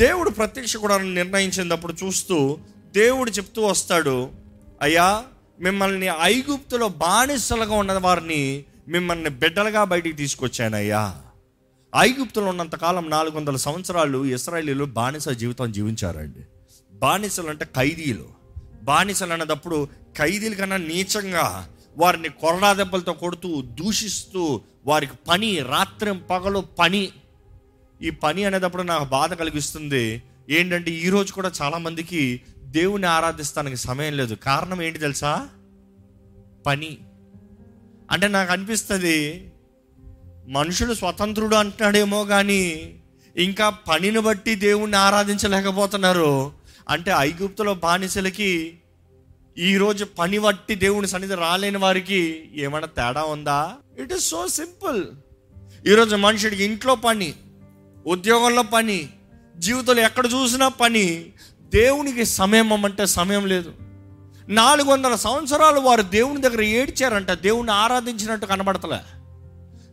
దేవుడు ప్రత్యక్ష కూడా నిర్ణయించినప్పుడు చూస్తూ దేవుడు చెప్తూ వస్తాడు అయ్యా మిమ్మల్ని ఐగుప్తులో బానిసలుగా ఉన్న వారిని మిమ్మల్ని బిడ్డలుగా బయటికి తీసుకొచ్చానయ్యా. ఐగుప్తులో ఉన్నంతకాలం నాలుగు వందల సంవత్సరాలు ఇస్రాయలీలు బానిస జీవితం జీవించారండి. బానిసలు అంటే ఖైదీలు. బానిసలు అన్నదప్పుడు ఖైదీల కన్నా నీచంగా వారిని కొరడా దెబ్బలతో కొడుతూ దూషిస్తూ వారికి పని రాత్రి పగలు పని ఈ పని అనేటప్పుడు నాకు బాధ కలిగిస్తుంది. ఏంటంటే ఈ రోజు కూడా చాలామందికి దేవుని ఆరాధిస్తానికి సమయం లేదు. కారణం ఏంటి తెలుసా? పని. అంటే నాకు అనిపిస్తుంది మనుషుడు స్వతంత్రుడు అంటున్నాడేమో కానీ ఇంకా పనిని బట్టి దేవుణ్ణి ఆరాధించలేకపోతున్నారు. అంటే ఐగుప్తులో బానిసలకి ఈరోజు పని బట్టి దేవుని సన్నిధి రాలేని వారికి ఏమైనా తేడా ఉందా? ఇట్ ఇస్ సో సింపుల్ ఈరోజు మనుషుడికి ఇంట్లో పని ఉద్యోగంలో పని జీవితంలో ఎక్కడ చూసినా పని దేవునికి సమయం అంటే సమయం లేదు. నాలుగు వందల సంవత్సరాలు వారు దేవుని దగ్గర ఏడ్చారంట దేవుని ఆరాధించినట్టు కనబడతలే.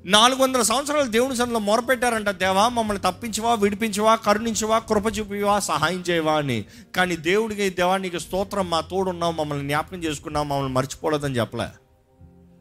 నాలుగు వందల సంవత్సరాలు దేవుని సన్నిలో మొరపెట్టారంట దేవా మమ్మల్ని తప్పించవా విడిపించవా కరుణించవా కృప చూపివా సహాయం చేయవా అని. కానీ దేవుడికి దేవా నీకు స్తోత్రం మా తోడున్నావు మమ్మల్ని జ్ఞాపకం చేసుకున్నావు మమ్మల్ని మర్చిపోలేదని చెప్పలే.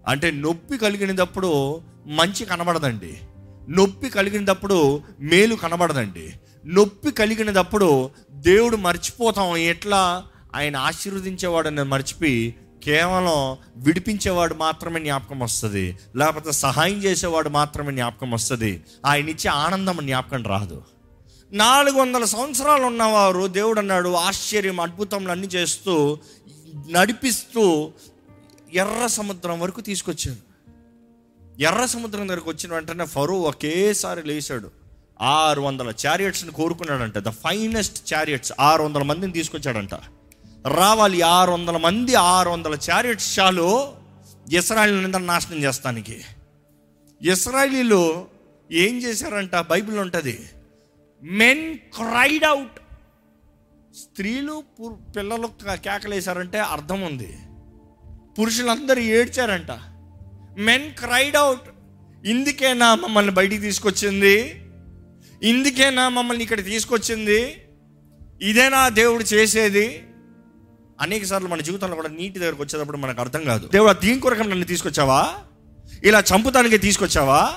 అంటే నొప్పి కలిగినప్పుడు మంచి కనబడదండి. నొప్పి కలిగినప్పుడు మేలు కనబడదండి. నొప్పి కలిగినప్పుడు దేవుడు మర్చిపోతాం. ఎట్లా? ఆయన ఆశీర్వదించేవాడని మర్చిపోయి కేవలం విడిపించేవాడు మాత్రమే జ్ఞాపకం వస్తుంది. లేకపోతే సహాయం చేసేవాడు మాత్రమే జ్ఞాపకం వస్తుంది. ఆయన ఇచ్చే ఆనందం జ్ఞాపకం రాదు. నాలుగు వందల సంవత్సరాలు ఉన్నవారు దేవుడు అన్నాడు ఆశ్చర్యం అద్భుతములు అన్నీ చేస్తూ నడిపిస్తూ ఎర్ర సముద్రం వరకు తీసుకొచ్చారు. ఎర్ర సముద్రం దగ్గరకు వచ్చిన వెంటనే ఫరో ఒకేసారి లేచాడు. ఆరు వందల చారియట్స్ని కోరుకున్నాడంట. ద ఫైనెస్ట్ చారియట్స్ ఆరు వందల మందిని తీసుకొచ్చాడంట. రావాలి ఆరు వందల మంది ఆరు వందల చారియట్స్ చాలు ఇస్రాయల్ నాశనం చేస్తానికి. ఇస్రాయలీలు ఏం చేశారంట? బైబిల్ ఉంటుంది. మెన్ క్రైడ్ అవుట్ స్త్రీలు పిల్లలు కేకలేశారంటే అర్థం ఉంది. పురుషులందరూ ఏడ్చారంట. మెన్ క్రైడ్ అవుట్ ఇందుకేనా మమ్మల్ని బయటికి తీసుకొచ్చింది. ఇందుకేనా మమ్మల్ని ఇక్కడ తీసుకొచ్చింది. ఇదేనా దేవుడు చేసేది. అనేక సార్లు మన జీవితంలో కూడా నీటి దగ్గరకు వచ్చేటప్పుడు మనకు అర్థం కాదు. దేవుడు దీని కొరకు నన్ను తీసుకొచ్చావా? ఇలా చంపుతానికి తీసుకొచ్చావా?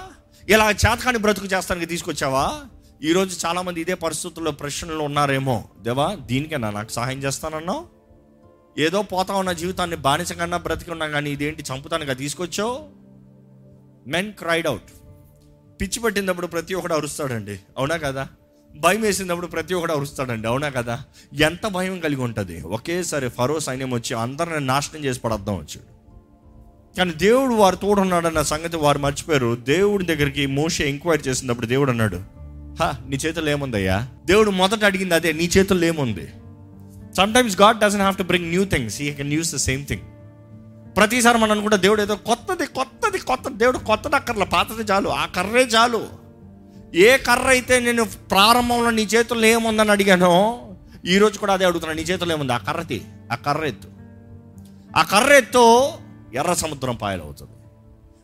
ఇలా చేతకాన్ని బ్రతుకు చేస్తానికి తీసుకొచ్చావా? ఈరోజు చాలామంది ఇదే పరిస్థితుల్లో ప్రశ్నలు ఉన్నారేమో. దేవా దీనికేనా నాకు సహాయం చేస్తానన్నావు? ఏదో పోతా ఉన్న జీవితాన్ని బానిస కన్నా బ్రతికి ఉన్నా కానీ ఇదేంటి చంపుతానుగా తీసుకొచ్చావు? మెన్ క్రైడ్ అవుట్ పిచ్చి పట్టినప్పుడు ప్రతి ఒక్కడు అరుస్తాడండి. అవునా కదా? భయం వేసినప్పుడు ప్రతి ఒక్కడు అరుస్తాడండి. అవునా కదా? ఎంత భయం కలిగి ఉంటుంది? ఒకేసారి ఫరో సైన్యం వచ్చి అందరిని నాశనం చేసి పడద్దాం వచ్చాడు. కానీ దేవుడు వారు తోడున్నాడన్న సంగతి వారు మర్చిపోయారు. దేవుడి దగ్గరికి మోషే ఎంక్వైరీ చేసినప్పుడు దేవుడు అన్నాడు హా నీ చేతుల్లో ఏముందయ్యా? దేవుడు మొదట అడిగింది అదే నీ చేతుల్లో ఏముంది? Sometimes God doesn't have to bring new things we can use the same thing ప్రతిసారి మనం అనుకుంటే దేవుడు ఏదో కొత్తది కొత్తది కొత్త దేవుడు కొత్తది అక్కర్ల పాతది చాలు ఆ కర్రే చాలు. ఏ కర్ర అయితే నేను ప్రారంభంలో నీ చేతుల్లో ఏముందని అడిగానో ఈరోజు కూడా అదే అడుగుతున్నా నీ చేతుల్లో ఏముంది? ఆ కర్రతి ఆ కర్ర ఎత్తు. ఆ కర్ర ఎత్తు ఎర్ర సముద్రం పాయలవుతుంది.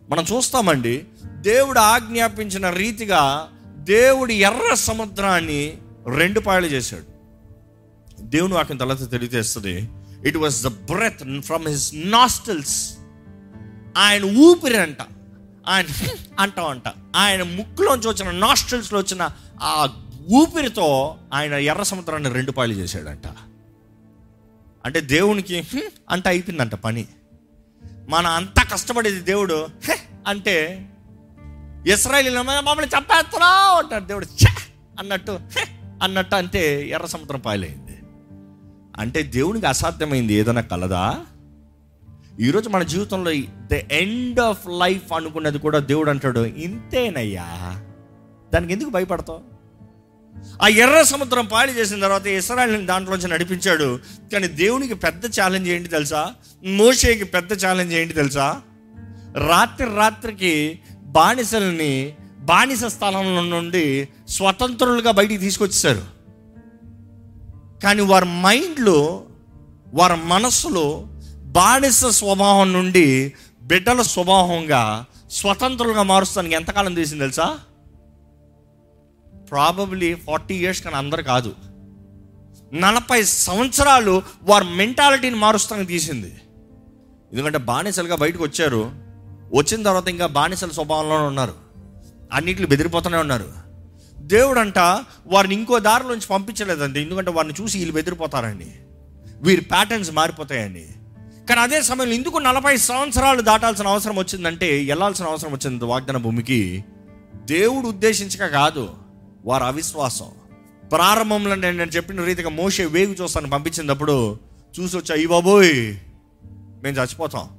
మనం చూస్తామండి దేవుడు ఆజ్ఞాపించిన రీతిగా దేవుడు ఎర్ర సముద్రాన్ని రెండు పాయలు చేశాడు. దేవుని వాక్యం తర్వాత తెలియజేస్తుంది. It was the breath from his nostrils ఆయన ఊపిరి అంట ఆయన అంటాం అంట ఆయన ముక్కులోంచి వచ్చిన నాస్టల్స్లో వచ్చిన ఆ ఊపిరితో ఆయన ఎర్ర సముద్రాన్ని రెండు పాయలు చేశాడంట. అంటే దేవునికి "హ్మ్" అంటే అయిపోయిందంట పని. మన అంత కష్టపడేది దేవుడు అంటే ఇస్రాయలీలో మమ్మల్ని చంపేస్తున్నావు అంటాడు దేవుడు. అన్నట్టు "హే" అన్నట్టు అంటే ఎర్ర సముద్రం పాయలైంది. అంటే దేవునికి అసాధ్యమైంది ఏదైనా కలదా? ఈరోజు మన జీవితంలో ద ఎండ్ ఆఫ్ లైఫ్ అనుకున్నది కూడా దేవుడు అంటాడు ఇంతేనయ్యా దానికి ఎందుకు భయపడతావు? ఆ ఎర్ర సముద్రం పాడి చేసిన తర్వాత ఇస్రాయల్ని దాంట్లోంచి నడిపించాడు. కానీ దేవునికి పెద్ద ఛాలెంజ్ ఏంటి తెలుసా? మోషేకి పెద్ద ఛాలెంజ్ ఏంటి తెలుసా? రాత్రి రాత్రికి బానిసల్ని బానిస స్థలంలో నుండి స్వతంత్రులుగా బయటికి తీసుకొచ్చేసారు కానీ వారి మైండ్లో వారి మనసులో బానిస స్వభావం నుండి బిడ్డల స్వభావంగా స్వతంత్రులుగా మారుస్తానికి ఎంతకాలం తీసింది తెలుసా? ప్రాబబ్లీ ఫార్టీ ఇయర్స్ కానీ అందరు కాదు. నలభై సంవత్సరాలు వారి మెంటాలిటీని మారుస్తానికి తీసింది. ఎందుకంటే బానిసలుగా బయటకు వచ్చారు. వచ్చిన తర్వాత ఇంకా బానిసల స్వభావంలోనే ఉన్నారు. అన్నిట్లు బెదిరిపోతూనే ఉన్నారు. దేవుడు అంట వారిని ఇంకో దారిలోంచి పంపించలేదండి. ఎందుకంటే వారిని చూసి వీళ్ళు బెదిరిపోతారండి. వీరి ప్యాటర్న్స్ మారిపోతాయండి. కానీ అదే సమయంలో ఎందుకు నలభై సంవత్సరాలు దాటాల్సిన అవసరం వచ్చిందంటే వెళ్ళాల్సిన అవసరం వచ్చింది వాగ్దాన భూమికి. దేవుడు ఉద్దేశించక కాదు వారి అవిశ్వాసం. ప్రారంభంలో నేను నేను చెప్పిన రీతిగా మోసే వేగు చూస్తాను పంపించినప్పుడు చూసి వచ్చా ఈ బాబోయ్ మేము చచ్చిపోతాం.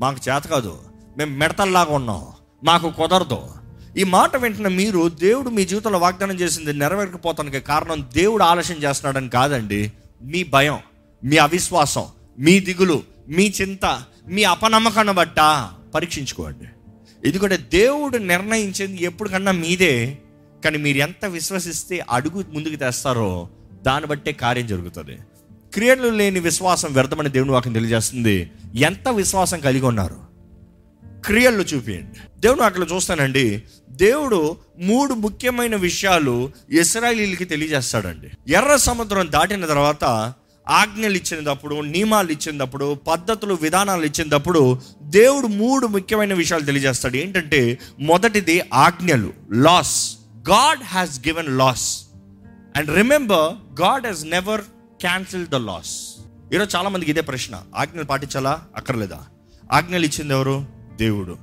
మాకు చేత కాదు. మేము మెడతల్లాగా ఉన్నాం. మాకు కుదరదు. ఈ మాట వెంటనే మీరు దేవుడు మీ జీవితంలో వాగ్దానం చేసింది నెరవేరకపోతానికి కారణం దేవుడు ఆలస్యం చేస్తున్నాడని కాదండి. మీ భయం మీ అవిశ్వాసం మీ దిగులు మీ చింత మీ అపనమ్మకాన్ని బట్ట పరీక్షించుకోండి. ఎందుకంటే దేవుడు నిర్ణయించింది ఎప్పటికన్నా మీదే కానీ మీరు ఎంత విశ్వసిస్తే అడుగు ముందుకు తెస్తారో దాన్ని బట్టే కార్యం జరుగుతుంది. క్రియలు లేని విశ్వాసం వ్యర్థమని దేవుని వాక్యం తెలియజేస్తుంది. ఎంత విశ్వాసం కలిగి ఉన్నారు? క్రియల్లో చూపించండి దేవుడు అక్కడ చూస్తానండి. దేవుడు మూడు ముఖ్యమైన విషయాలు ఇస్రాయలీలకి తెలియజేస్తాడండి. ఎర్ర సముద్రం దాటిన తర్వాత ఆజ్ఞలు ఇచ్చినప్పుడు నియమాలు ఇచ్చినప్పుడు పద్ధతులు విధానాలు ఇచ్చినప్పుడు దేవుడు మూడు ముఖ్యమైన విషయాలు తెలియజేస్తాడు. ఏంటంటే మొదటిది ఆజ్ఞలు. Laws God has given laws and remember God has never cancel the laws ఈరోజు చాలామందికి ఇదే ప్రశ్న. ఆజ్ఞలు పాటించాలా? అక్కర్లేదా? ఆజ్ఞలు ఇచ్చింది ఎవరు? దేవుడు.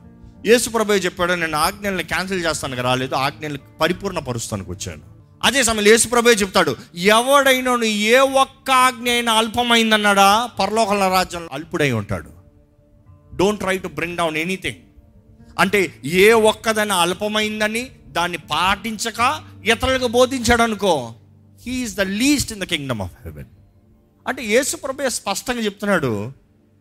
యేసు ప్రభు చెప్పాడు నేను ఆజ్ఞల్ని క్యాన్సిల్ చేస్తానికి రాలేదు ఆజ్ఞల్ని పరిపూర్ణపరుస్తానికి వచ్చాను. అదే సమయంలో యేసు ప్రభు చెప్తాడు ఎవడైనా ఏ ఒక్క ఆజ్ఞ అయినా అల్పమైందన్నాడా? పరలోకల రాజ్యంలో అల్పుడై ఉంటాడు. Don't try to bring down anything అంటే ఏ ఒక్కదైనా అల్పమైందని దాన్ని పాటించక ఇతరులకు బోధించాడు అనుకో he is the least in the kingdom of heaven అంటే యేసు ప్రభు స్పష్టంగా చెప్తున్నాడు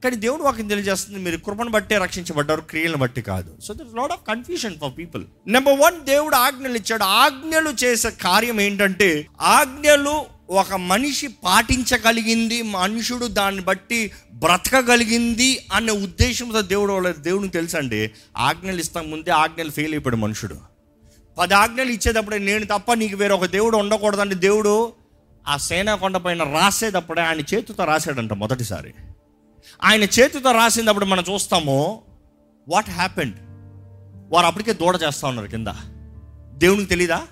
కానీ దేవుడు వాక్యం తెలియజేస్తుంది మీరు కృపను బట్టే రక్షించబడ్డారు క్రియలను బట్టి కాదు. So there lot of confusion for people number one దేవుడు ఆజ్ఞలు ఇచ్చాడు. ఆజ్ఞలు చేసే కార్యం ఏంటంటే ఆజ్ఞలు ఒక మనిషి పాటించగలిగింది మనుషుడు దాన్ని బట్టి బ్రతకగలిగింది అనే ఉద్దేశంతో దేవుడు వాళ్ళ దేవునికి తెలుసండి ఆజ్ఞలు ఇస్తాం ముందే ఆజ్ఞలు ఫెయిల్ అయిపోయాడు మనుషుడు. పది ఆజ్ఞలు ఇచ్చేటప్పుడే నేను తప్ప నీకు వేరే ఒక దేవుడు ఉండకూడదండి. దేవుడు ఆ సేనాకొండ పైన రాసేటప్పుడే ఆయన చేతితో రాశాడంట మొదటిసారి. ఆయన చేతితో రాసినప్పుడు మనం చూస్తాము వాట్ హ్యాపెండ్ వారు అప్పటికే దూడ చేస్తూ ఉన్నారు కింద. దేవునికి తెలీదా?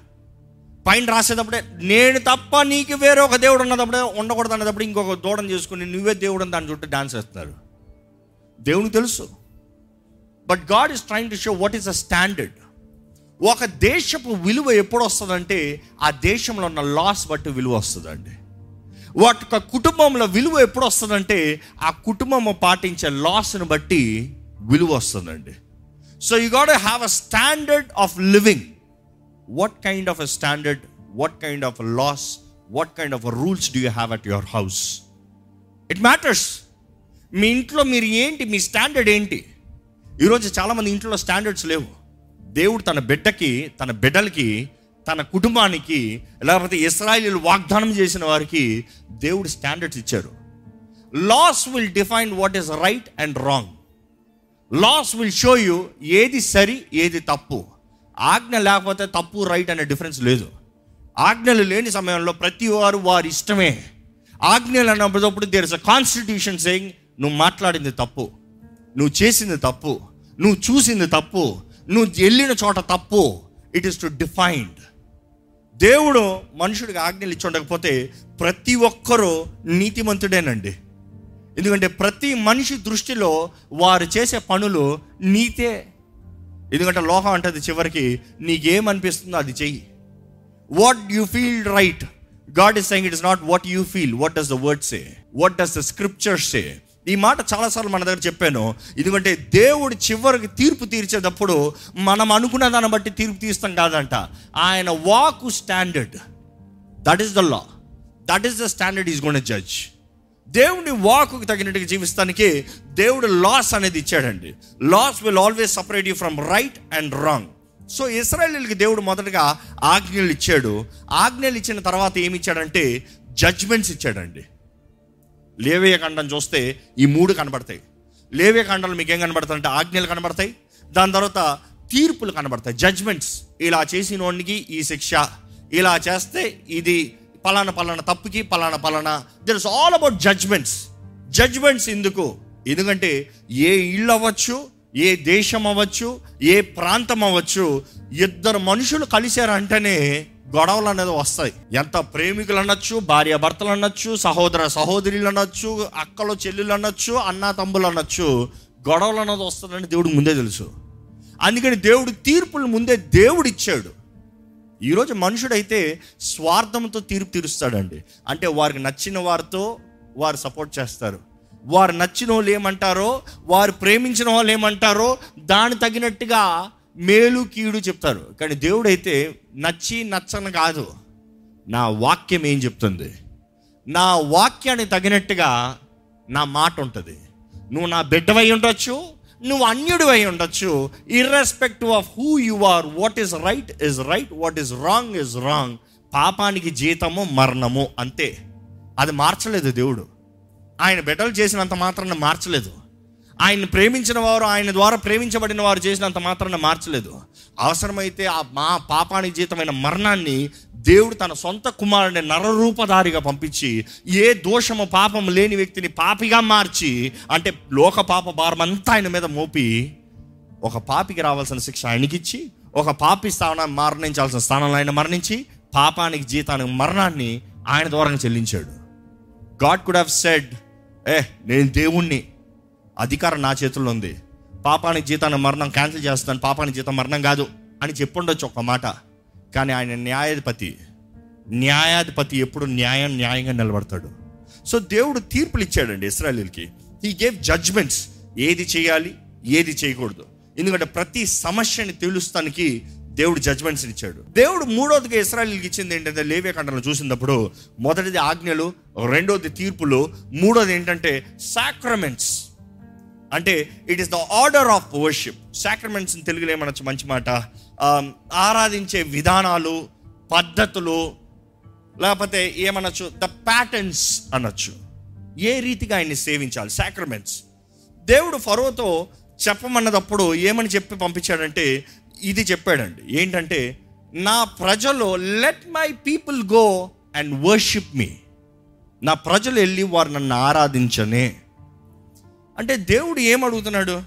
పైన రాసేటప్పుడే నేను తప్ప నీకు వేరే ఒక దేవుడు ఉన్నదప్పుడే ఉండకూడదు అన్నప్పుడు ఇంకొక దూడని చేసుకుని నువ్వే దేవుడు అని దాని చుట్టూ డాన్స్ వేస్తున్నారు దేవునికి తెలుసు. But God is trying to show what is a standard ఒక దేశపు విలువ ఎప్పుడు వస్తుందంటే ఆ దేశంలో ఉన్న లాస్ బట్టి విలువ వస్తుందండి. వాటి కుటుంబంలో విలువ ఎప్పుడు వస్తుందంటే ఆ కుటుంబం పాటించే లాస్ని బట్టి విలువ వస్తుందండి. So you got have a standard of living what kind of a standard what kind of laws what kind of rules do you have at your house it matters మీ ఇంట్లో మీరు ఏంటి మీ స్టాండర్డ్ ఏంటి? ఈరోజు చాలామంది ఇంట్లో స్టాండర్డ్స్ లేవు. దేవుడు తన బిడ్డకి తన బిడ్డలకి తన కుటుంబానికి లేకపోతే ఇస్రాయిల్ వాగ్దానం చేసిన వారికి దేవుడు స్టాండర్డ్స్ ఇచ్చారు laws will define what is right and wrong laws will show you ఏది సరి ఏది తప్పు. ఆజ్ఞ లేకపోతే తప్పు రైట్ అనే డిఫరెన్స్ లేదు. ఆజ్ఞలు లేని సమయంలో ప్రతి వారు వారి ఇష్టమే. ఆజ్ఞలు అన్నప్పుడు there is a constitution saying నువ్వు మాట్లాడింది తప్పు. నువ్వు చేసింది తప్పు. నువ్వు చూసింది తప్పు. నువ్వు వెళ్ళిన చోట తప్పు. ఇట్ ఈస్ టు డిఫైన్డ్ దేవుడు మనుషుడికి ఆజ్ఞలు ఇచ్చి ఉండకపోతే ప్రతి ఒక్కరూ నీతిమంతుడేనండి. ఎందుకంటే ప్రతి మనిషి దృష్టిలో వారు చేసే పనులు నీతే. ఎందుకంటే లోహం అంటది చివరికి నీకేమనిపిస్తుందో అది చెయ్యి. What you feel right God is saying it is not what you feel what does the word say what does the scripture say ఈ మాట చాలాసార్లు మన దగ్గర చెప్పాను. ఎందుకంటే దేవుడు చివరికి తీర్పు తీర్చేటప్పుడు మనం అనుకున్న దాన్ని బట్టి తీర్పు తీస్తాం కాదంట. ఆయన walk standard. That is the law that is the standard is gonna judge దేవుని వాక్కు తగినట్టుగా జీవిస్తానికి దేవుడు లాస్ అనేది ఇచ్చాడండి. Laws will always separate you from right and wrong so ఇస్రాయలీలకి దేవుడు మొదటగా ఆజ్ఞలు ఇచ్చాడు. ఆజ్ఞలు ఇచ్చిన తర్వాత ఏమి ఇచ్చాడంటే జడ్జ్మెంట్స్ ఇచ్చాడండి. లేవేయ ఖండం చూస్తే ఈ మూడు కనబడతాయి. లేవే ఖండాలు మీకు ఏం కనబడతాయి అంటే ఆజ్ఞలు కనబడతాయి. దాని తర్వాత తీర్పులు కనబడతాయి. జడ్జ్మెంట్స్ ఇలా చేసిన వాడికి ఈ శిక్ష. ఇలా చేస్తే ఇది పలానా పలానా తప్పుకి పలానా పలానా. There is all about judgements judgements ఎందుకు? ఎందుకంటే ఏ ఇల్లు అవ్వచ్చు ఏ దేశం అవ్వచ్చు ఏ ప్రాంతం అవ్వచ్చు ఇద్దరు మనుషులు కలిశారంటేనే గొడవలు అనేది వస్తాయి. ఎంత ప్రేమికులు అనొచ్చు భార్య భర్తలు అనొచ్చు సహోదర సహోదరులు అనొచ్చు అక్కలు చెల్లెలు అనొచ్చు అన్నా తమ్ములు అనొచ్చు గొడవలు అన్నది వస్తుందని దేవుడు ముందే తెలుసు. అందుకని దేవుడు తీర్పులు ముందే దేవుడు ఇచ్చాడు ఈరోజు మనుషుడైతే స్వార్థంతో తీర్పు తీరుస్తాడండి. అంటే వారికి నచ్చిన వారితో వారు సపోర్ట్ చేస్తారు. వారు నచ్చిన వాళ్ళు ఏమంటారో వారు ప్రేమించిన వాళ్ళు ఏమంటారో దాని తగినట్టుగా మేలు కీడు చెప్తారు. కానీ దేవుడైతే నచ్చి నచ్చని కాదు. నా వాక్యం ఏం చెప్తుంది? నా వాక్యానికి తగినట్టుగా నా మాట ఉంటుంది. నువ్వు నా బిడ్డవై ఉండొచ్చు నువ్వు అన్యుడు అయి ఉండొచ్చు. Irrespective of who you are what is right is right what is wrong is wrong పాపానికి జీతము మరణము అంతే. అది మార్చలేదు దేవుడు. ఆయన బిడ్డలు చేసినంత మాత్రాన్ని మార్చలేదు. ఆయన్ని ప్రేమించిన వారు ఆయన ద్వారా ప్రేమించబడిన వారు చేసినంత మాత్రాన్ని మార్చలేదు. అవసరమైతే ఆ మా పాపానికి జీతమైన మరణాన్ని దేవుడు తన సొంత కుమారుని నరరూపధారిగా పంపించి ఏ దోషము పాపం లేని వ్యక్తిని పాపిగా మార్చి అంటే లోక పాప భారమంతా ఆయన మీద మోపి ఒక పాపికి రావాల్సిన శిక్ష ఆయనకి ఇచ్చి ఒక పాపి స్థానం మరణించాల్సిన స్థానంలో ఆయన మరణించి పాపానికి జీతానికి మరణాన్ని ఆయన ద్వారా చెల్లించాడు. గాడ్ కుడ్ హ్యావ్ సెడ్ ఏ నేను దేవుణ్ణి అధికారం నా చేతుల్లో ఉంది. పాపానికి జీతాన్ని మరణం క్యాన్సిల్ చేస్తాను పాపానికి జీతం మరణం కాదు అని చెప్పుండొచ్చు ఒక మాట. కానీ ఆయన న్యాయాధిపతి న్యాయాధిపతి ఎప్పుడు న్యాయం న్యాయంగా నిలబడతాడు. సో దేవుడు తీర్పులు ఇచ్చాడండి ఇస్రాయలీలకి. ఈ గేవ్ జడ్జ్మెంట్స్ ఏది చేయాలి ఏది చేయకూడదు. ఎందుకంటే ప్రతి సమస్యని తెలుస్తానికి దేవుడు జడ్జ్మెంట్స్ ఇచ్చాడు. దేవుడు మూడోదిగా ఇస్రాయలీకి ఇచ్చింది ఏంటంటే లేవే కంటలో చూసినప్పుడు మొదటిది ఆజ్ఞలు రెండోది తీర్పులు మూడోది ఏంటంటే సాక్రమెంట్స్ అంటే it is the order of worship sacraments తెలుగులో ఏమనొచ్చు? మంచి మాట. ఆరాధించే విధానాలు పద్ధతులు లేకపోతే ఏమనొచ్చు? ద ప్యాటర్న్స్ అనొచ్చు. ఏ రీతిగా ఆయన్ని సేవించాలి? సాక్రమెంట్స్ దేవుడు ఫరోతో చెప్పమన్నదప్పుడు ఏమని చెప్పి పంపించాడంటే ఇది చెప్పాడండి. ఏంటంటే నా ప్రజలు let my people go and worship me నా ప్రజలు వెళ్ళి వారు నన్ను ఆరాధించనే. అంటే దేవుడు ఏం అడుగుతున్నాడు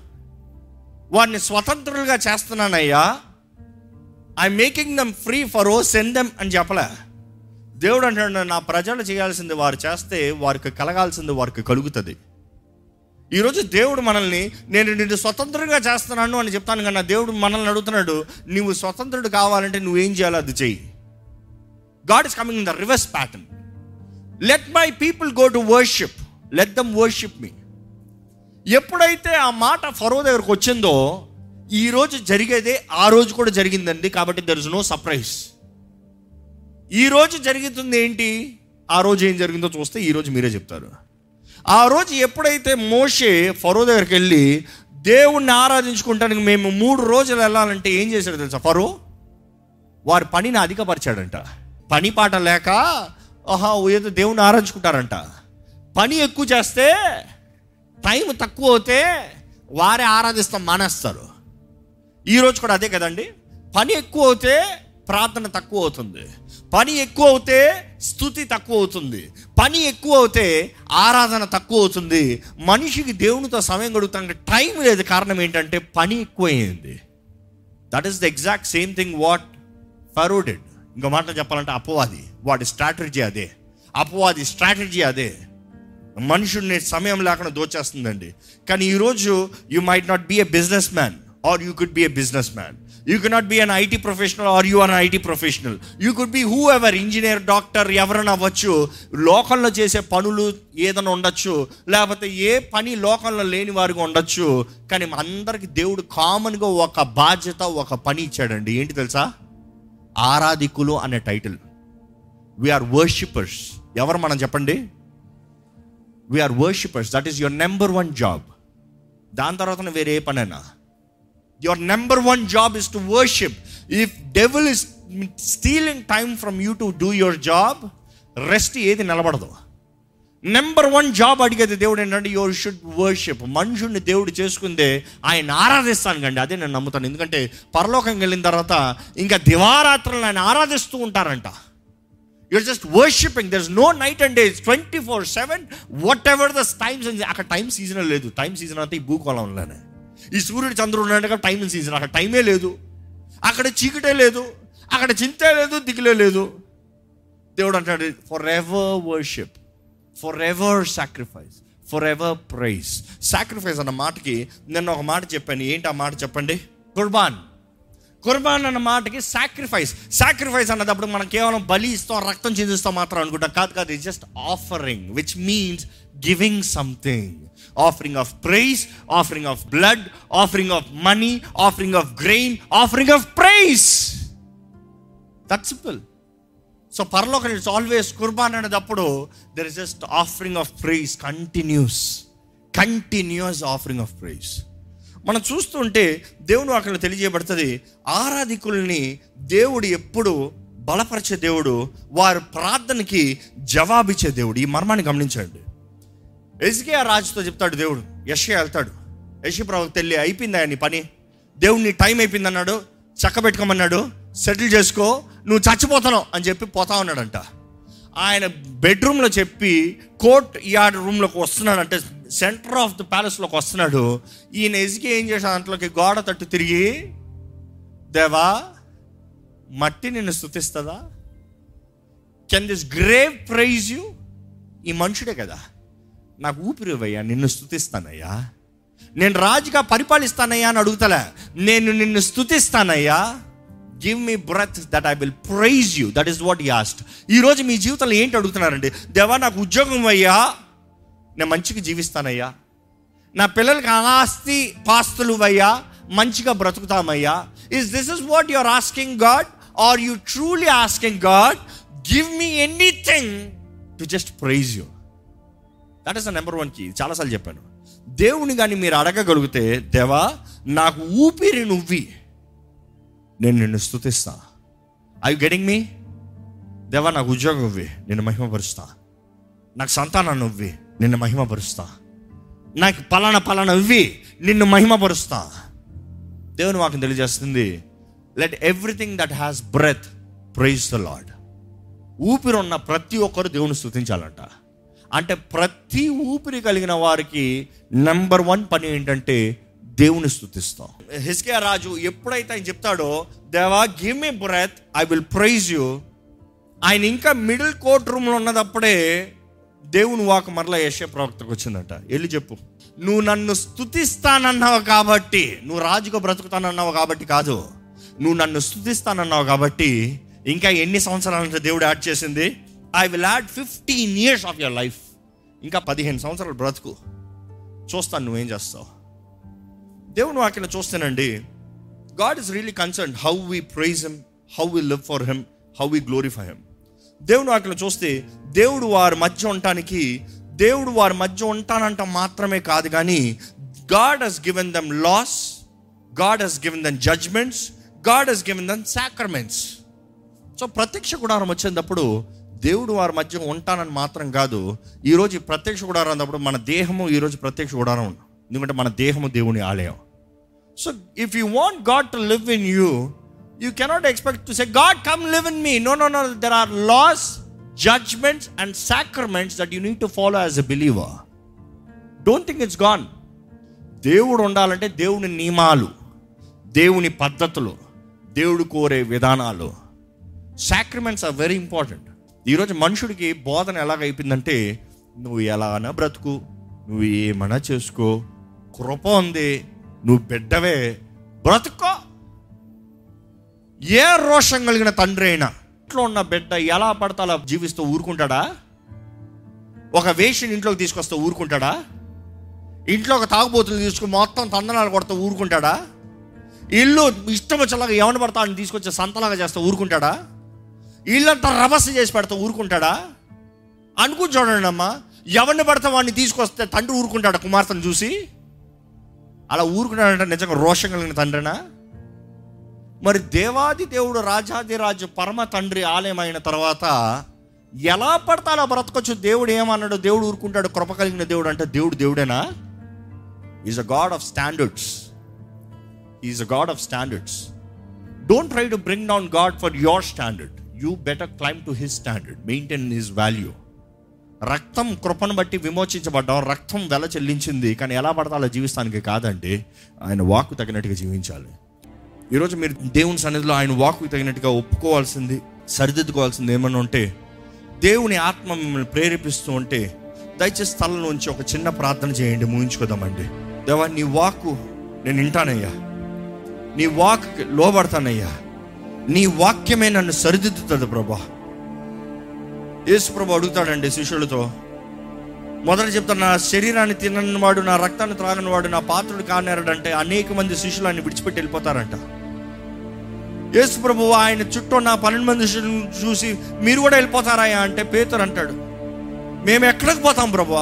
వారిని స్వతంత్రులుగా చేస్తున్నానయ్యా. I making them free for oh send them అని చెప్పలే. దేవుడు అంటాడు నా ప్రజలు చేయాల్సింది వారు చేస్తే వారికి కలగాల్సింది వారికి కలుగుతుంది. ఈరోజు దేవుడు మనల్ని నేను నిన్ను స్వతంత్రంగా చేస్తున్నాను అని చెప్తాను కన్నా దేవుడు మనల్ని అడుగుతున్నాడు నువ్వు స్వతంత్రుడు కావాలంటే నువ్వేం చేయాలో అది చెయ్యి. God is coming in the reverse pattern let my people go to worship let them worship me ఎప్పుడైతే ఆ మాట ఫరో దగ్గరకు వచ్చిందో ఈ రోజు జరిగేదే ఆ రోజు కూడా జరిగిందండి. కాబట్టి దర్ ఇస్ నో సర్ప్రైజ్ ఈ రోజు జరుగుతుంది ఏంటి? ఆ రోజు ఏం జరిగిందో చూస్తే ఈరోజు మీరే చెప్తారు. ఆ రోజు ఎప్పుడైతే మోషే ఫరో దగ్గరికి వెళ్ళి దేవుణ్ణి ఆరాధించుకుంటానికి మేము మూడు రోజులు వెళ్ళాలంటే ఏం చేశాడు తెలుసా ఫరో? వారి పనిని అధికపరిచాడంట. పని పాట లేక ఆహా ఏదో దేవుణ్ణి ఆరాధించుకుంటారంట. పని ఎక్కువ చేస్తే టైం తక్కువ అవుతే వారే ఆరాధిస్తాం మానేస్తారు. ఈరోజు కూడా అదే కదండి? పని ఎక్కువ అవుతే ప్రార్థన తక్కువ అవుతుంది. పని ఎక్కువ అవుతే స్థుతి తక్కువ అవుతుంది. పని ఎక్కువ అవుతే ఆరాధన తక్కువ అవుతుంది. మనిషికి దేవునితో సమయం గడుగుతానికి టైం లేదు. కారణం ఏంటంటే పని ఎక్కువైంది. That is the exact same thing what Pharaoh did ఇంకో మాట చెప్పాలంటే అపవాది. వాడి స్ట్రాటజీ అదే. అపవాది స్ట్రాటజీ అదే. మనుషుడిని సమయం లేకుండా దోచేస్తుందండి. కానీ ఈరోజు you might not be a business man or you could be a business man you can not be an IT professional or you an IT professional you could be whoever engineer doctor ఎవరైనా అవ్వచ్చు. లోకంలో చేసే పనులు ఏదైనా ఉండొచ్చు. లేకపోతే ఏ పని లోకంలో లేని వారికి ఉండొచ్చు. కానీ అందరికి దేవుడు కామన్గా ఒక బాధ్యత ఒక పని ఇచ్చాడండి. ఏంటి తెలుసా? ఆరాధికులు అనే టైటిల్. వీఆర్ వర్షిపర్స్ ఎవరు మనం చెప్పండి? We are worshippers that is your number one job దాని తర్వాత వేరే ఏ పనైనా. Your number one job is to worship if devil is stealing time from you to do your job rest ఏది నిలబడదు. నెంబర్ వన్ జాబ్ అడిగేది దేవుడు ఏంటంటే యువర్ షుడ్ వర్షిప్ మనుషుడిని దేవుడు చేసుకుందే ఆయన ఆరాధిస్తాను కండి. అదే నేను నమ్ముతాను. ఎందుకంటే పరలోకం వెళ్ళిన తర్వాత ఇంకా దివారాత్రులను ఆయన ఆరాధిస్తూ ఉంటారంట. You're just worshipping there is no night and days twenty four seven whatever the times అక్కడ టైం సీజన్ లేదు. టైం సీజన్ అంతా ఈ భూకోళంలోనే ఈ సూర్యుడు చంద్రుడు ఉన్నట్టుగా టైం సీజన్ అక్కడ టైమే లేదు. అక్కడ చీకటే లేదు. అక్కడ చింతే లేదు దిగులే లేదు. దేవుడు అంటాడు forever worship forever sacrifice forever praise sacrifice అన్న మాటకి నిన్న ఒక మాట చెప్పాను. ఏంటి ఆ మాట చెప్పండి? కుర్బాన్. కుర్బాన్ అన్న మాటకి సాక్రిఫైస్ సాక్రిఫైస్ అన్నదప్పుడు మనం కేవలం బలి ఇస్తాం రక్తం చిందిస్తాం మాత్రం అనుకుంటాం. కాదు కాదు it's just offering which means giving something offering of praise offering of blood offering of money offering of grain offering of praise that simple so పరలోకం ఇట్స్ ఆల్వేస్ కుర్బాన్ అనేటప్పుడు there is just offering of praise continuous continuous offering of praise మనం చూస్తుంటే దేవుడు అక్కడ తెలియజేయబడుతుంది ఆరాధికుల్ని దేవుడు ఎప్పుడు బలపరిచే దేవుడు వారి ప్రార్థనకి జవాబిచ్చే దేవుడు. ఈ మర్మాన్ని గమనించండి. ఎస్కే రాజుతో చెప్తాడు దేవుడు యశ్య వెళ్తాడు. యశ్య ప్రభు తెల్లి అయిపోయిందా నీ పని? దేవుడిని టైం అయిపోయింది అన్నాడు చక్క పెట్టుకోమన్నాడు సెటిల్ చేసుకో నువ్వు చచ్చిపోతాను అని చెప్పి పోతా ఉన్నాడంట. ఆయన బెడ్రూమ్లో చెప్పి కోర్ట్ యార్డ్ రూమ్లోకి వస్తున్నాడంటే సెంటర్ ఆఫ్ ద ప్యాలెస్లోకి వస్తున్నాడు. ఈయన ఎజికి ఏం చేశాడు? దాంట్లోకి గోడ తట్టు తిరిగి దేవా మట్టి నిన్ను స్థుతిస్తుందా can this grave praise you ఈ మనుషుడే కదా. నాకు ఊపిరివయ్యా నిన్ను స్థుతిస్తానయ్యా నేను రాజుగా పరిపాలిస్తానయ్యా అని అడుగుతలే. నేను నిన్ను స్థుతిస్తానయ్యా give me breath that I will praise you that is what asked ఈరోజు మీ జీవితంలో ఏంటి అడుగుతున్నారండి? దేవా నాకు ఉద్యోగం అయ్యా నేను మంచిగా జీవిస్తానయ్యా. నా పిల్లలకి ఆస్తి పాస్తులు అయ్యా మంచిగా బ్రతుకుతామయ్యా. Is this is what you're asking God are you truly asking God give me anything to just praise you that is the number one key చాలాసార్లు చెప్పాను. దేవుని కానీ మీరు అడగగలిగితే దేవా నాకు ఊపిరి నువ్వి. నేను నిన్ను స్థుతిస్తా ఐ గెటింగ్ మీ దేవా నాకు ఉద్యోగం ఇవ్వి. నేను మహిమపరుస్తా. నాకు సంతానం నువ్వి నిన్ను మహిమపరుస్తా. నాకు పలానా పలానా ఇవి నిన్ను మహిమపరుస్తా. దేవుని వాక్యం తెలియజేస్తుంది let everything that has breath praise the Lord ఊపిరి ఉన్న ప్రతి ఒక్కరు దేవుని స్థుతించాలంట అంటే ప్రతి ఊపిరి కలిగిన వారికి నెంబర్ వన్ పని ఏంటంటే దేవుని స్థుతిస్తాం హిస్కే రాజు ఎప్పుడైతే ఆయన చెప్తాడో దేవా give me breath I will praise you ఆయన ఇంకా మిడిల్ కోర్ట్ రూమ్లో ఉన్నదప్పుడే దేవుని వాక్ మరలా యశ ప్రవక్తకు వచ్చిందట. వెళ్ళి చెప్పు. నువ్వు నన్ను స్థుతిస్తానన్నావు కాబట్టి నువ్వు రాజుగా బ్రతుకుతానన్నావు కాబట్టి కాదు. నువ్వు నన్ను స్థుతిస్తానన్నావు కాబట్టి ఇంకా ఎన్ని సంవత్సరాలంటే దేవుడు యాడ్ చేసింది? I will add fifteen years of your life ఇంకా పదిహేను సంవత్సరాలు బ్రతుకు. చూస్తాను నువ్వేం చేస్తావు. దేవుని వాక్యం చూస్తానండి God is really concern how we praise him how we live for him how we glorify him దేవుని వాటిలో చూస్తే దేవుడు వారి మధ్య ఉండటానికి దేవుడు వారి మధ్య ఉంటానంట మాత్రమే కాదు కానీ God has given them laws God has given them judgements God has given them sacraments so ప్రత్యక్ష గుడారం వచ్చేటప్పుడు దేవుడు వారి మధ్య ఉంటానని మాత్రం కాదు. ఈరోజు ప్రత్యక్ష గుడారం అన్నప్పుడు మన దేహము ఈరోజు ప్రత్యక్ష గుడారం ఎందుకంటే మన దేహము దేవుని ఆలయం. So if you want God to live in you you cannot expect to say God come live in me no no no there are laws judgements and sacraments that you need to follow as a believer don't think it's gone దేవుడు ఉండాలంటే దేవుని నియమాలు దేవుని పద్ధతులు దేవుడు కోరే విధానాలు. సాక్రిమెంట్స్ are very important ఈరోజు మనుషుడికి బోధన ఎలాగైపోయిందంటే నువ్వు ఎలాగైనా బ్రతుకు నువ్వు ఏమైనా చేసుకో కృప ఉంది నువ్వు బిడ్డవే బ్రతుకో. ఏ రోషం కలిగిన తండ్రి అయినా ఇంట్లో ఉన్న బిడ్డ ఎలా పడతా అలా జీవిస్తూ ఊరుకుంటాడా? ఒక వేషిని ఇంట్లోకి తీసుకొస్తే ఊరుకుంటాడా? ఇంట్లో ఒక తాగుబోతులు తీసుకుని మొత్తం తందనాలు కొడతా ఊరుకుంటాడా? ఇల్లు ఇష్టం వచ్చేలాగా ఎవరిని పడతా అని తీసుకొచ్చే సంతలాగా చేస్తా ఊరుకుంటాడా? ఇల్లంతా రభస చేసి పెడతా ఊరుకుంటాడా? అనుకుని చూడండి అమ్మా ఎవరిని పడతా వాడిని తీసుకొస్తే తండ్రి ఊరుకుంటాడా కుమార్తెను చూసి? అలా ఊరుకున్నాడంటే నిజంగా రోషం కలిగిన తండ్రినా? మరి దేవాది దేవుడు రాజాది రాజు పరమ తండ్రి ఆలయం అయిన తర్వాత ఎలా పడతా అలా బ్రతకొచ్చు? దేవుడు ఏమన్నాడు? దేవుడు ఊరుకుంటాడు కృప కలిగిన దేవుడు అంటే దేవుడు దేవుడేనా? Is a God of standards is a God of standards don't try to bring down God for your standard you better climb to his standard maintain his value రక్తం కృపను బట్టి విమోచించబడ్డాం. రక్తం వెల చెల్లించింది. కానీ ఎలా పడతా అలా జీవిస్తానికి కాదండి. ఆయన వాక్కు తగినట్టుగా జీవించాలి. ఈరోజు మీరు దేవుని సన్నిధిలో ఆయన వాక్కు తగినట్టుగా ఒప్పుకోవాల్సింది సరిదిద్దుకోవాల్సింది ఏమన్నా ఉంటే దేవుని ఆత్మ మిమ్మల్ని ప్రేరేపిస్తూ ఉంటే దయచేసి స్థలం నుంచి ఒక చిన్న ప్రార్థన చేయండి ముగించుకోదామండి. దేవా నీ వాక్కు నేను వింటానయ్యా. నీ వాక్ లోబడతానయ్యా. నీ వాక్యమే నన్ను సరిదిద్దుతుంది ప్రభా. యేసు ప్రభు అడుగుతాడండి శిష్యులతో మొదట చెప్తాను నా శరీరాన్ని తినని వాడు నా రక్తాన్ని త్రాగని వాడు నా పాత్రుడు కానేరడంటే అనేక మంది శిష్యులు ఆయన విడిచిపెట్టి వెళ్ళిపోతారంట. యేసు ప్రభు ఆయన చుట్టూ ఉన్న పన్నెండు మంది చూసి మీరు కూడా వెళ్ళిపోతారాయా? అంటే పేతురు అంటాడు. మేము ఎక్కడికి పోతాం ప్రభు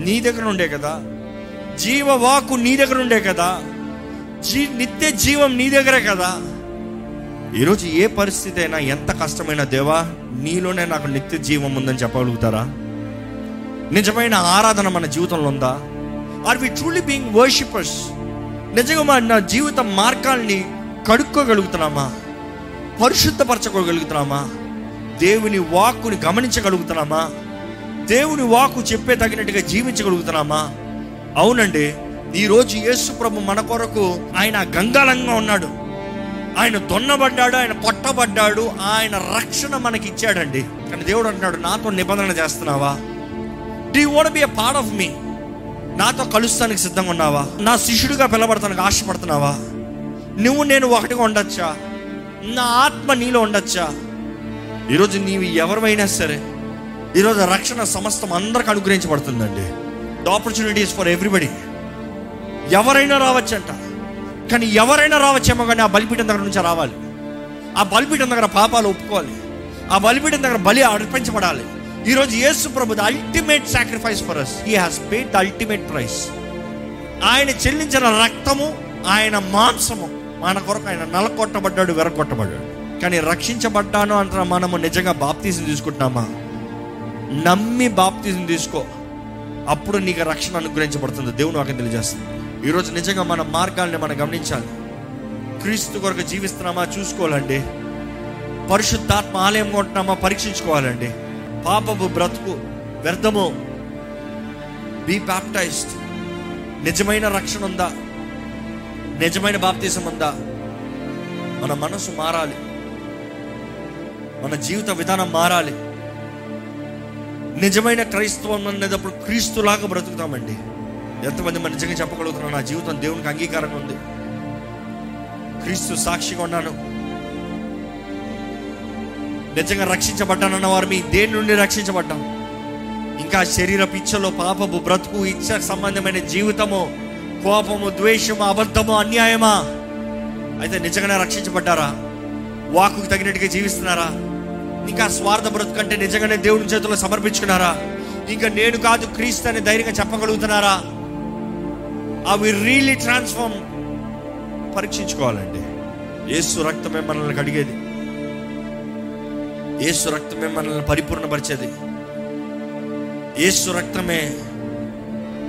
నీ దగ్గర ఉండే కదా. జీవ వాకు నీ దగ్గర ఉండే కదా. జీ నిత్య జీవం నీ దగ్గరే కదా. ఈరోజు ఏ పరిస్థితి అయినా ఎంత కష్టమైన దేవా నీలోనే నాకు నిత్య జీవం ఉందని చెప్పగలుగుతారా? నిజమైన ఆరాధన మన జీవితంలో ఉందా? Are we truly being worshippers నిజంగా మన నా జీవిత మార్గాల్ని కడుక్కోగలుగుతున్నామా? పరిశుద్ధపరచుకోగలుగుతున్నామా దేవుని వాక్కుని గమనించగలుగుతున్నామా? దేవుని వాక్కు చెప్పే తగినట్టుగా జీవించగలుగుతున్నామా? అవునండి ఈరోజు యేసు ప్రభు మన కొరకు ఆయన గంగాలంగా ఉన్నాడు. ఆయన దొన్నబడ్డాడు ఆయన పొట్టబడ్డాడు ఆయన రక్షణ మనకి ఇచ్చాడండి కానీ దేవుడు అంటున్నాడు నాతో నిబంధన చేస్తున్నావా? Do want be a part of me నాతో కలుస్తానికి సిద్ధంగా ఉన్నావా? నా శిష్యుడిగా పిలబడతానికి ఆశపడుతున్నావా? నువ్వు నేను ఒకటిగా ఉండొచ్చా? నా ఆత్మ నీలో ఉండొచ్చా? ఈరోజు నీవు ఎవరివైనా సరే ఈరోజు రక్షణ సమస్తం అందరికి అనుగ్రహించబడుతుందండి. ద ఆపర్చునిటీస్ ఫర్ ఎవ్రీబడి ఎవరైనా రావచ్చంట. కానీ ఎవరైనా రావచ్చేమో కానీ ఆ బలిపీఠం దగ్గర నుంచి రావాలి. ఆ బలిపీఠం దగ్గర పాపాలు ఒప్పుకోవాలి. ఆ బలిపీఠం దగ్గర బలి అర్పించబడాలి. ఈరోజు యేసు ప్రభు ultimate sacrifice for us he has paid the ultimate price ఆయన చెల్లించిన రక్తము ఆయన మాంసము మన కొరకు ఆయన నలకొట్టబడ్డాడు వెరగొట్టబడ్డాడు. కానీ రక్షించబడ్డాను అంటున్న మనము నిజంగా బాప్తీసం తీసుకుంటున్నామా? నమ్మి బాప్తీసం తీసుకో. అప్పుడు నీకు రక్షణ అనుగ్రహించబడుతుంది. దేవుని నాకు తెలియజేస్తుంది. ఈరోజు నిజంగా మన మార్గాల్ని మనం గమనించాలి. క్రీస్తు కొరకు జీవిస్తున్నామా? చూసుకోవాలండి. పరిశుద్ధాత్మ ఆలయం కొంటున్నామా? పరీక్షించుకోవాలండి. పాపపు బ్రతుకు వ్యర్థము. బీ బాప్టైజ్డ్ నిజమైన రక్షణ ఉందా? నిజమైన బాప్తీసం ఉందా? మన మనసు మారాలి. మన జీవిత విధానం మారాలి. నిజమైన క్రైస్తవం అనేటప్పుడు క్రీస్తులాగా బ్రతుకుతామండి. ఎంతమంది మన నిజంగా చెప్పగలుగుతున్నాం నా జీవితం దేవునికి అంగీకారంగా ఉంది. క్రీస్తు సాక్షిగా ఉన్నాను. నిజంగా రక్షించబడ్డానన్న వారు మీ దేని నుండి రక్షించబడ్డాం? ఇంకా శరీర పిచ్చలో పాపపు బ్రతుకు ఇచ్చ సంబంధమైన జీవితము కోపము ద్వేషము అబద్ధము అన్యాయమా? అయితే నిజంగానే రక్షించబడ్డారా? వాకుకు తగినట్టుగా జీవిస్తున్నారా? ఇంకా స్వార్థ బ్రతుకంటే నిజంగానే దేవుని చేతుల్లో సమర్పించుకున్నారా? ఇంకా నేను కాదు క్రీస్తు అని ధైర్యంగా చెప్పగలుగుతున్నారా? అవి రియలీ ట్రాన్స్ఫార్మ్ పరీక్షించుకోవాలండి. ఏసు రక్తమే మనల్ని కడిగేది. ఏసు రక్తమే మనల్ని పరిపూర్ణపరిచేది. ఏసు రక్తమే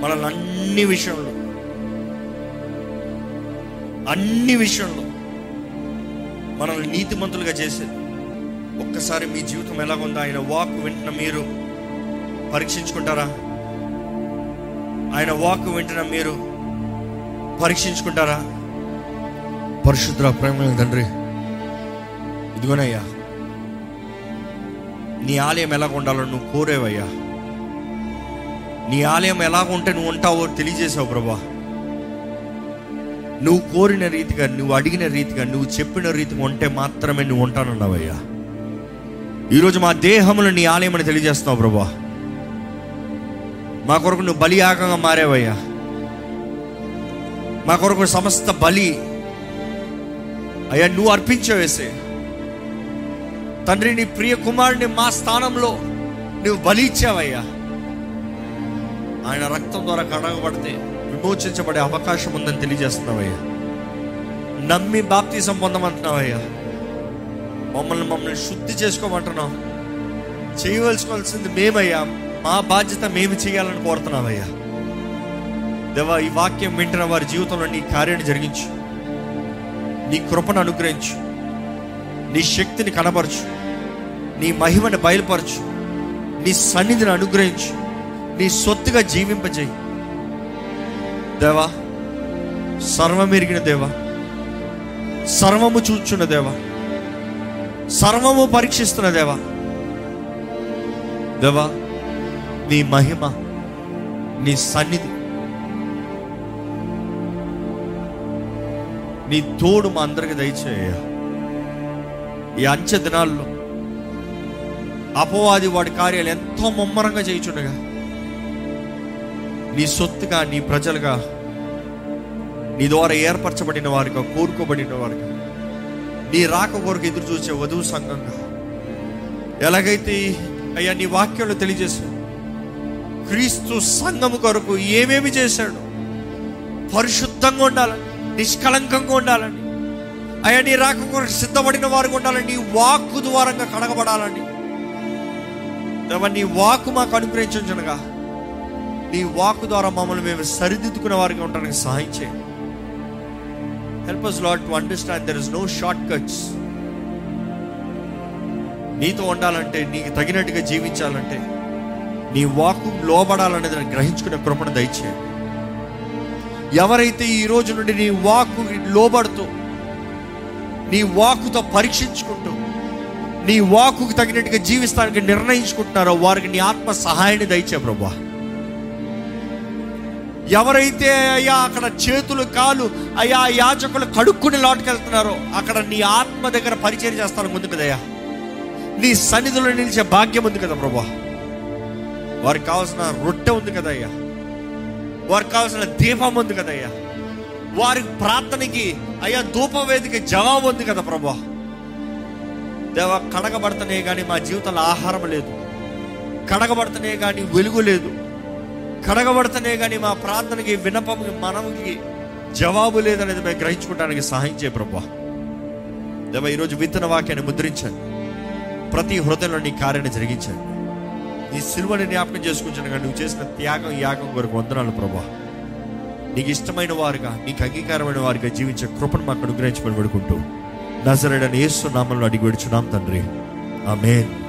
మనల్ని అన్ని విషయంలో అన్ని విషయంలో మనల్ని నీతిమంతులుగా చేసేది. ఒక్కసారి మీ జీవితం ఎలాగుందో ఆయన వాక్ వింటున్న మీరు పరీక్షించుకుంటారా? ఆయన వాక్ వింటున్న మీరు పరీక్షించుకుంటారా? పరిశుద్ర ప్రేమ తండ్రి ఇదిగోనయ్యా నీ ఆలయం ఎలా ఉండాలో నువ్వు కోరేవయ్యా. నీ ఆలయం ఎలాగ ఉంటే నువ్వు ఉంటావో తెలియజేసావు ప్రభా. నువ్వు కోరిన రీతిగా నువ్వు అడిగిన రీతిగా నువ్వు చెప్పిన రీతిగా ఉంటే మాత్రమే నువ్వు ఉంటానన్నావయ్యా ఈరోజు మా దేహములు నీ ఆలయం అని తెలియజేస్తున్నావు ప్రభా. మా కొరకు నువ్వు బలియాగంగా మారేవయ్యా. మా కొరకు సమస్త బలి అయ్యా నువ్వు అర్పించవేసే. తండ్రి నీ ప్రియ కుమారుని మా స్థానంలో నువ్వు బలి ఇచ్చావయ్యా. ఆయన రక్తం ద్వారా కడగబడితే విమోచించబడే అవకాశం ఉందని తెలియజేస్తున్నావయ్యా. నమ్మి బాప్తి పొందమంటున్నావయ్యా మమ్మల్ని మమ్మల్ని శుద్ధి చేసుకోమంటున్నాం. చేయవలసుకోవాల్సింది మేమయ్యా. మా బాధ్యత మేము చేయాలని కోరుతున్నామయ్యా దేవా ఈ వాక్యం వింటున్న వారి జీవితంలో నీ కార్యాన్ని జరిగించు. నీ కృపను అనుగ్రహించు. నీ శక్తిని కనపరచు నీ మహిమను బయలుపరచు. నీ సన్నిధిని అనుగ్రహించు. నీ సొత్తుగా జీవింపజేయి. దేవా సర్వమెరిగిన దేవా సర్వము చూచున్న దేవా సర్వము పరీక్షిస్తున్న దేవా. దేవా నీ మహిమ నీ సన్నిధి నీ తోడు మా అందరికి దయచేయ. ఈ అంచె దినాల్లో అపవాది వాడి కార్యాలు ఎంతో ముమ్మరంగా చేయుచుండగా నీ సొత్తుగా నీ ప్రజలుగా నీ ద్వారా ఏర్పరచబడిన వారిగా కోరుకోబడిన వారిగా నీ రాక కొరకు ఎదురు చూసే వధువు సంఘంగా. ఎలాగైతే అయ్యా నీ వాక్యంలో తెలియజేశాడు క్రీస్తు సంఘము కొరకు ఏమేమి చేశాడు? పరిశుద్ధంగా ఉండాలని నిష్కలంకంగా ఉండాలని అయ్యా నీ రాక కొరకు సిద్ధపడిన వారికి ఉండాలని నీ వాక్కు ద్వారంగా కడగబడాలని. నీ వాక్కు మాకు అనుగ్రహించగా నీ వాక్కు ద్వారా మమ్మల్ని మేము సరిదిద్దుకునే వారికి ఉండడానికి సహాయం చేయండి. Help us lot to understand there is no shortcuts నీతో ఉండాలంటే నీకు తగినట్టుగా జీవించాలంటే నీ వాకు లోబడాలనేది గ్రహించుకునే కృపణ దయచేయండి. ఎవరైతే ఈ రోజు నుండి నీ వాకు లోబడుతూ నీ వాకుతో పరీక్షించుకుంటూ నీ వాకుకు తగినట్టుగా జీవిస్తానికి నిర్ణయించుకుంటున్నారో వారికి నీ ఆత్మ సహాయాన్ని దయచే ప్రభా. ఎవరైతే అయ్యా అక్కడ చేతులు కాలు అయ్యా యాచకులు కడుక్కుని లోటుకెళ్తున్నారో అక్కడ నీ ఆత్మ దగ్గర పరిచయం చేస్తాను ముందు కదయ్యా. నీ సన్నిధిలో నిలిచే భాగ్యం ఉంది కదా ప్రభా. వారికి కావాల్సిన రొట్టె ఉంది కదయ్యా. వారికి కావాల్సిన దీపం ఉంది కదయ్యా. వారి ప్రార్థనకి అయ్యా ధూపవేదికి జవాబు ఉంది కదా ప్రభా. దేవ కడగబడతనే కానీ మా జీవితంలో ఆహారం లేదు. కడగబడతనే కానీ వెలుగు లేదు. కడగబడతనే కానీ మా ప్రార్థనకి వినపముకి మనముకి జవాబు లేదనేది మేము గ్రహించుకోవడానికి సహాయం చేయ ప్రభా. దేవ ఈరోజు విత్తన వాక్యాన్ని ముద్రించండి. ప్రతి హృదయంలో నీ కార్యాన్ని జరిగించండి. నీ సిలువని జ్ఞాపకం చేసుకుంటాను కానీ నువ్వు చేసిన త్యాగం యాగం కొరకు వందనాలు ప్రభా. నీకు ఇష్టమైన వారుగా నీకు అంగీకారమైన వారిగా జీవించే కృపను మాకు అనుగ్రహించమని పెడుకుంటూ నజరడని ఏసు నామంలో అడిగి విడుచున్నాం తండ్రి. ఆమెన్.